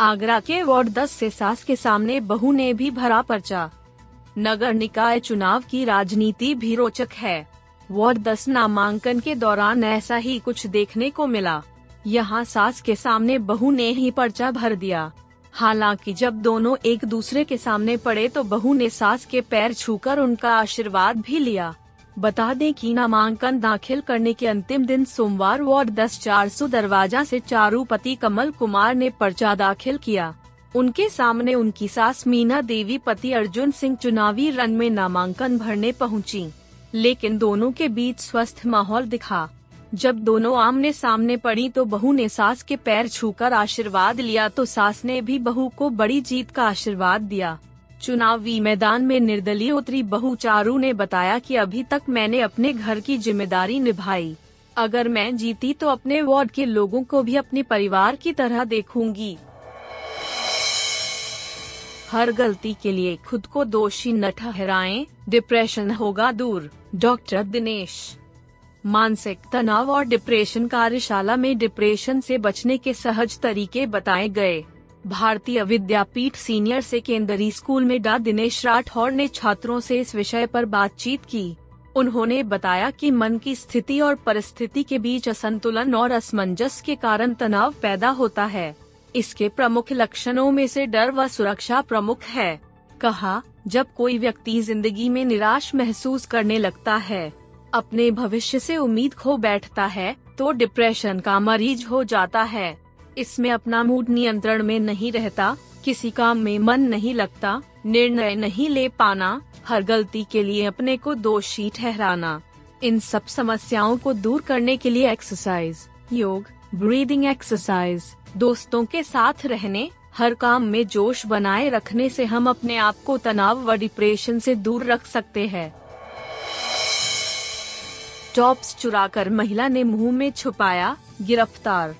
आगरा के वार्ड 10 से सास के सामने बहू ने भी भरा पर्चा। नगर निकाय चुनाव की राजनीति भी रोचक है। वार्ड 10 नामांकन के दौरान ऐसा ही कुछ देखने को मिला। यहाँ सास के सामने बहू ने ही पर्चा भर दिया। हालाँकि जब दोनों एक दूसरे के सामने पड़े तो बहू ने सास के पैर छूकर उनका आशीर्वाद भी लिया। बता दें कि नामांकन दाखिल करने के अंतिम दिन सोमवार वार्ड दस चार सौ दरवाज़ा से चारूपति कमल कुमार ने पर्चा दाखिल किया। उनके सामने उनकी सास मीना देवी पति अर्जुन सिंह चुनावी रन में नामांकन भरने पहुँची, लेकिन दोनों के बीच स्वस्थ माहौल दिखा। जब दोनों आमने सामने पड़ी तो बहू ने सास के पैर छूकर आशीर्वाद लिया तो सास ने भी बहू को बड़ी जीत का आशीर्वाद दिया। चुनावी मैदान में निर्दलीय उतरी बहू चारू ने बताया कि अभी तक मैंने अपने घर की ज़िम्मेदारी निभाई। अगर मैं जीती तो अपने वार्ड के लोगों को भी अपने परिवार की तरह देखूँगी। हर गलती के लिए खुद को दोषी न ठहराएँ, डिप्रेशन होगा दूर। डॉक्टर दिनेश। मानसिक तनाव और डिप्रेशन कार्यशाला में डिप्रेशन से बचने के सहज तरीके बताए गए। भारतीय विद्यापीठ सीनियर सेकेंडरी स्कूल में डा. दिनेश राठौर ने छात्रों से इस विषय पर बातचीत की। उन्होंने बताया कि मन की स्थिति और परिस्थिति के बीच असंतुलन और असमंजस के कारण तनाव पैदा होता है। इसके प्रमुख लक्षणों में से डर व सुरक्षा प्रमुख है। कहा, जब कोई व्यक्ति ज़िंदगी में निराश महसूस करने लगता है, अपने भविष्य से उम्मीद खो बैठता है तो डिप्रेशन का मरीज़ हो जाता है। इसमें अपना मूड नियंत्रण में नहीं रहता, किसी काम में मन नहीं लगता, निर्णय नहीं ले पाना, हर गलती के लिए अपने को दोषी ठहराना। इन सब समस्याओं को दूर करने के लिए एक्सरसाइज योग ब्रीदिंग एक्सरसाइज दोस्तों के साथ रहने, हर काम में जोश बनाए रखने से हम अपने आप को तनाव व डिप्रेशन से दूर रख सकते हैं। टॉप्स चुराकर महिला ने मुँह में छुपाया, गिरफ़्तार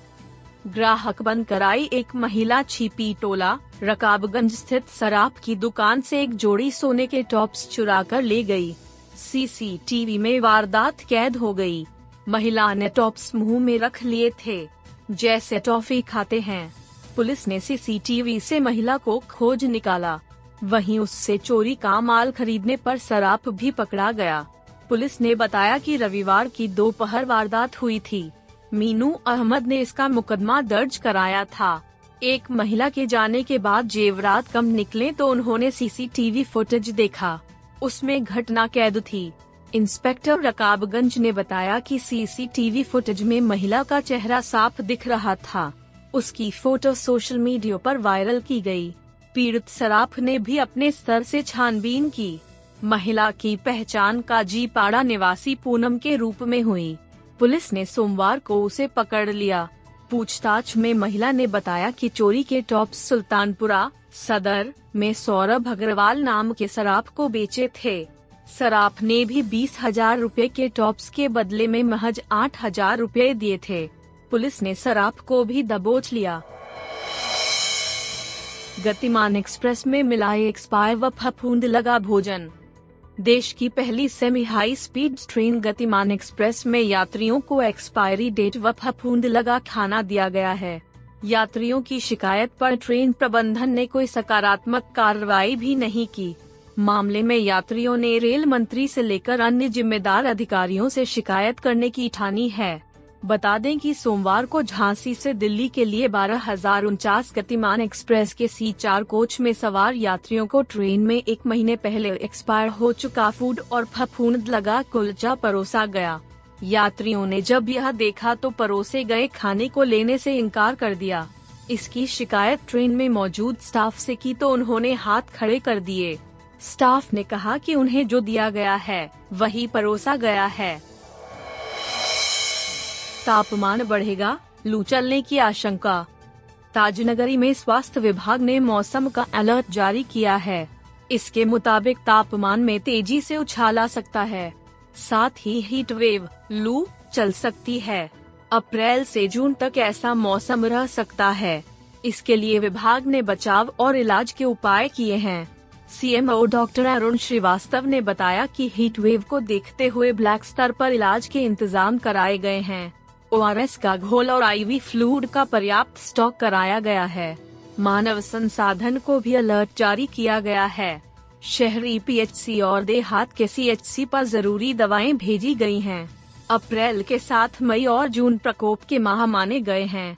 ग्राहक बन कराई एक महिला छिपी टोला, रकाबगंज स्थित शराब की दुकान से एक जोड़ी सोने के टॉप्स चुरा कर ले गई। सीसीटीवी में वारदात कैद हो गई। महिला ने टॉप्स मुँह में रख लिए थे। जैसे टॉफी खाते हैं। पुलिस ने सीसीटीवी से महिला को खोज निकाला। वहीं उससे चोरी का माल खरीदने पर शराब भी पकड़ा गया। पुलिस ने बताया कि रविवार की दोपहर वारदात हुई थी। मीनू अहमद ने इसका मुकदमा दर्ज कराया था। एक महिला के जाने के बाद जेवरात कम निकले तो उन्होंने सीसीटीवी फुटेज देखा। उसमें घटना कैद थी। इंस्पेक्टर रकाबगंज ने बताया कि सीसीटीवी फुटेज में महिला का चेहरा साफ़ दिख रहा था। उसकी फ़ोटो सोशल मीडिया पर वायरल की गई। पीड़ित सराफ ने भी अपने स्तर से छानबीन की। महिला की पहचान काजीपाड़ा निवासी पूनम के रूप में हुई। पुलिस ने सोमवार को उसे पकड़ लिया। पूछताछ में महिला ने बताया कि चोरी के टॉप सुल्तानपुरा, सदर में सौरभ अग्रवाल नाम के सराफ को बेचे थे। सराफ ने भी बीस हज़ार रूपए के टॉप्स के बदले में महज आठ हज़ार रूपए दिए थे। पुलिस ने सराफ को भी दबोच लिया। गतिमान एक्सप्रेस में मिला एक्सपायर व फफूंद लगा भोजन। देश की पहली semi high speed train Gatiman express में यात्रियों को एक्सपायरी डेट व फफूंद लगा खाना दिया गया है। यात्रियों की शिकायत पर ट्रेन प्रबंधन ने कोई सकारात्मक कार्रवाई भी नहीं की। मामले में यात्रियों ने रेल मंत्री से लेकर अन्य जिम्मेदार अधिकारियों से शिकायत करने की ठानी है। बता दें कि सोमवार को झांसी से दिल्ली के लिए बारह हज़ार उनचास गतिमान एक्सप्रेस के सी चार कोच में सवार यात्रियों को ट्रेन में एक महीने पहले एक्सपायर हो चुका फ़ूड और फफूंद लगा कुलचा परोसा गया। यात्रियों ने जब यह देखा तो परोसे गए खाने को लेने से इनकार कर दिया। इसकी शिकायत ट्रेन में मौजूद स्टाफ से की तो उन्होंने हाथ खड़े कर दिए। स्टाफ ने कहा कि उन्हें जो दिया गया है, वही परोसा गया है। तापमान बढ़ेगा, लू चलने की आशंका। ताजनगरी में स्वास्थ्य विभाग ने मौसम का अलर्ट जारी किया है। इसके मुताबिक तापमान में तेज़ी से उछाल आ सकता है। साथ ही हीट वेव लू, चल सकती है। अप्रैल से जून तक ऐसा मौसम रह सकता है। इसके लिए विभाग ने बचाव और इलाज के उपाय किए हैं। सीएमओ डॉक्टर अरुण श्रीवास्तव ने बताया कि हीट वेव को देखते हुए ब्लैक स्तर पर इलाज के इंतज़ाम कराए गए हैं। ओआरएस का घोल और आईवी फ्लूड का पर्याप्त स्टॉक कराया गया है। मानव संसाधन को भी अलर्ट जारी किया गया है। शहरी पीएचसी और देहात के सीएचसी पर ज़रूरी दवाएँ भेजी गई हैं। अप्रैल के साथ मई और जून प्रकोप के माह माने गए हैं।